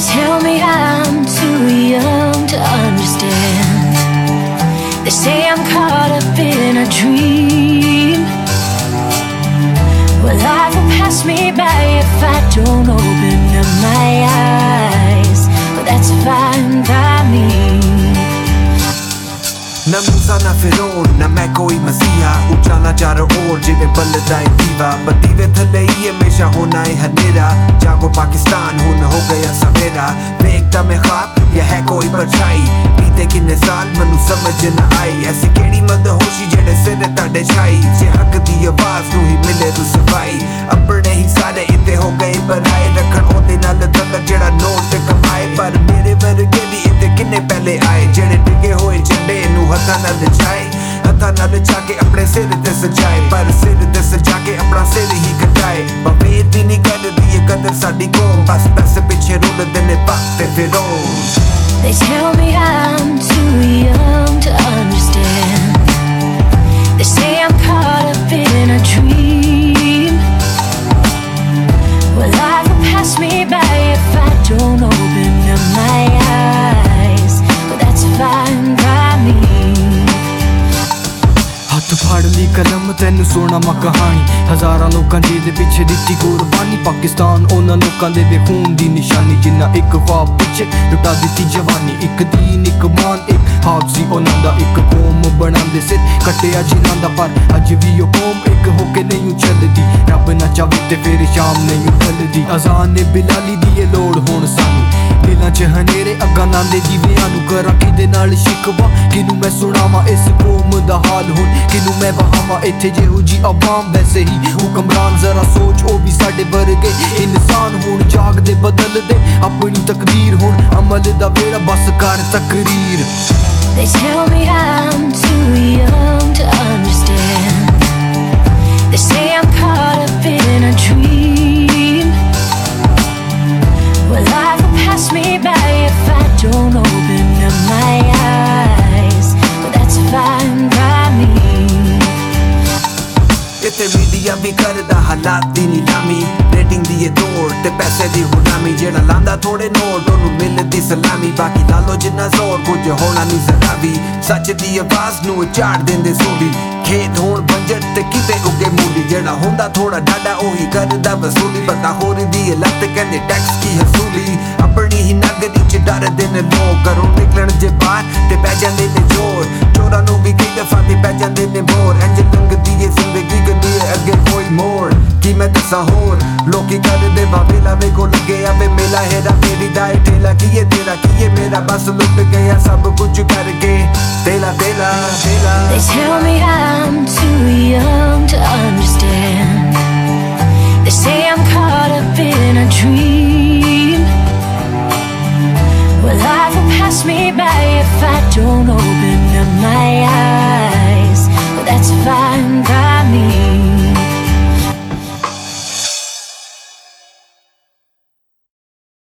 tell me I'm too young to understand. They say I'm caught up in a dream. Well, life will pass me by if I don't open up my eyes. But that's fine by me. ਨਾ ਮੂਸਾ, ਨਾ ਫਿਰੌਨ, ਨਾ ਮੈਂ ਕੋਈ ਮਸੀਹਾ। ਉਚਾਲਾ ਚਾਰੋਂ ओर ਜਿਵੇਂ ਬਲਦਾ ਏ ਦੀਵਾ। ਬਦੀਵੇ ਥੱਲੇ ਹੀ ਹਮੇਸ਼ਾ ਹੋਣਾ ਏ ਹਨੇਰਾ। ਜਾਗੋ ਪਾਕਿਸਤਾਨ, ਹੁਣ ਹੋ ਗਿਆ ਸਵੇਰਾ। ਵੇਖਦਾ ਮੈਂ ਖਾਬ ਇਹ ਹੈ ਕੋਈ ਪਰਛਾਈ। ਬੀਤੇ ਕਿੰਨੇ ਸਾਲ ਮੈਨੂੰ ਸਮਝ ਨਾ ਆਈ। ਐਸੀ ਕਿਹੜੀ ਮਦ ਹੋਸ਼ੀ ਜਿਹੜੇ ਸਿਰ ਤੁਹਾਡੇ ਛਾਈ? ਜੇ ਹੱਕ ਦੀ ਆਵਾਜ਼ ਨੂੰ ਹੀ ਮਿਲੇ ਰੁਸਵਾਈ। ਆਪਣੇ ਹੱਥਾਂ ਨਾਲ ਨਚਾ ਕੇ ਆਪਣੇ ਸਿਰ ਤੇ ਸਜਾਏ। ਪਰ ਸਿਰ ਤੇ ਸਜਾ ਕੇ ਆਪਣਾ ਸਿਰ ਹੀ ਕਟਾਏ। ਬਵੇਰ ਵੀ ਨਹੀਂ ਕਰਦੀ ਇਹ ਕਦਰ ਸਾਡੀ ਕੌਮ ਬਸ ਪੈਸੇ ਪਿੱਛੇ ਰੁਲਦੇ ਨੇ ਵਕਤ ਤੇ ਫਿਰੋਂ They tell me I'm too young to understand. ਹੱਥ ਫੜ ਲਈ ਕਲਮ, ਤੈਨੂੰ ਸੋਣਾ ਮਾ ਕਹਾਣੀ। ਹਜ਼ਾਰਾਂ ਲੋਕਾਂ ਜਿਹਦੇ ਪਿੱਛੇ ਦਿੱਤੀ ਕੁਰਬਾਨੀ ਪਾਕਿਸਤਾਨ ਉਹਨਾਂ ਲੋਕਾਂ ਦੇ ਵੇ ਖੂਨ ਦੀ ਨਿਸ਼ਾਨੀ, ਜਿੰਨਾ ਇੱਕ ਖੁਆਬ ਪਿੱਛੇ ਲੁਟਾ ਦਿੱਤੀ ਜਵਾਨੀ। ਇੱਕ ਦੀਨ, ਇੱਕ ਮਾਨ, ਇੱਕ ਹਾਫਜ਼ੀ, ਉਹਨਾਂ ਦਾ ਇੱਕ ਕੌਮ ਬਣਾਉਂਦੇ ਸਿਰ, ਕੱਟਿਆ ਜਿਨ੍ਹਾਂ ਦਾ ਪਰ। ਅੱਜ ਵੀ ਉਹ ਕੌਮ ਇੱਕ ਹੋ ਕੇ ਨਹੀਂ ਚੱਲਦੀ ਰੱਬ ਨਾ ਚਾਵੇ ਤੇ ਫਿਰ ਸ਼ਾਮ ਨਹੀਂ ਢਲਦੀ ਅਜ਼ਾਨ ਨੇ ਬਿਲਾਲੀ ਦੀ ਇਹ ਲੋੜ ਹੁਣ ਸਾਨੂੰ। ਦਿਲਾਂ 'ਚ ਹਨੇਰੇ ਅੱਗਾਂ ਨਾਲ ਦੇ ਜੀਵਿਆਂ ਨੂੰ ਕਰਾਂ ਕਿਹਦੇ ਨਾਲ ਸ਼ਿਕਵਾ? ਕਿਨੂੰ ਮੈਂ ਸੁਣਾਵਾਂ ਇਸ ਕੌਮ ਦਾ ਹਾਲ ਹੁਣ? ਕਿਨੂੰ ਮੈਂ ਵਹਾਵਾਂ? ਇੱਥੇ ਜਿਹੋ ਜੀ ਆਵਾਮ ਵੈਸੇ ਹੀ ਹੁਕਮਰਾਨ ਜ਼ਰਾ ਸੋਚ, ਉਹ ਵੀ ਸਾਡੇ ਵਰਗੇ। ਇਨਸਾਨ ਹੁਣ ਜਾਗਦੇ ਬਦਲਦੇ, ਆਪਣੀ ਤਕਦੀਰ ਹੁਣ ਅਮਲ ਦਾ ਵੇੜਾ ਬਸ ਕਰ ਤਕਰੀਰ। They tell me I'm too young to understand. Don't open up my eyes. But that's fine by me. ਇੱਥੇ ਮੀਡੀਆ ਵੀ ਕਰਦਾ ਹਾਲਾਤ ਦੀ ਨੀਲਾਮੀ। ਰੇਟਿੰਗ ਦੀ ਇਹ ਦੌੜ ਤੇ ਪੈਸੇ ਦੀ ਗੁਲਾਮੀ ਜਿਹੜਾ ਲਾਂਦਾ ਥੋੜੇ ਨੋਟ, ਉਹਨੂੰ ਮਿਲਦੀ ਸਲਾਮੀ। ਬਾਕੀ ਲਾ ਲੋ ਜਿੰਨਾ ਜ਼ੋਰ, ਕੁਝ ਹੋਣਾ ਨਹੀਂ ਜ਼ਰਾ ਵੀ ਸੱਚ ਦੀ ਆਵਾਜ਼ ਨੂੰ ਝਾੜ ਦਿੰਦੇ ਸੂਲੀ। ਖੇਤ ਹੋਣ ਬੰਜਰ ਤੇ ਕਿਤੇ ਉੱਗੇ ਮੂਲੀ। ਜਿਹੜਾ ਹੁੰਦਾ ਥੋੜਾ ਡਾਡਾ ਉਹੀ ਕਰਦਾ ਵਸੂਲੀ। ਪਤਾ ਹੋਰ ਦੀ ਇਹ ਲੱਤ ਕਹਿੰਦੇ ਟੈਕਸ ਕੀ ਹਸੂਲੀ। ਆਪਣੀ ਹੀ ਨਗਰੀ ਚ ਡਰਦੇ ਨੇ ਲੋਕ। ਘਰੋਂ ਨਿਕਲਣ ਜੇ ਬਾਹਰ ਤੇ ਪੈ ਜਾਂਦੇ ਨੇ ਜ਼ੋਰ। ਚੋਰਾਂ ਨੂੰ ਵੀ ਕਈ ਦਫਾ ਤੇ ਪੈ ਜਾਂਦੇ ਨੇ ਮੋਰ ਇੰਜ ਲੰਘਦੀ ਏ ਜ਼ਿੰਦਗੀ ਗੰਦੀ ਏ ਅੱਗੇ ਕੋਈ ਮੋੜ। ਕੀ ਮੈਂ ਦੱਸਾਂ ਹੋਰ? ਲੋਕੀ ਕਰਦੇ ਬਾਬੇ ਲਾਵੇ ਕੋ ਲੱਗੇ ਆਵੇ ਮੇਲਾ ਹੈ ਦਾ ਮੇਰੀ ਦਾ ਏ ਢੇਲਾ ਕੀ ਏ ਤੇਰਾ, ਕੀ ਏ ਮੇਰਾ? ਬਸ ਲੁੱਟ ਗਿਆ ਸਭ ਕੁਝ ਕਰਕੇ। ਤੇਲਾ ਤੇਲਾ ਤੇਲਾ। They tell me I'm too young to understand. They say I'm caught up in a dream. life will pass me by if I don't open up my eyes. But that's fine by me.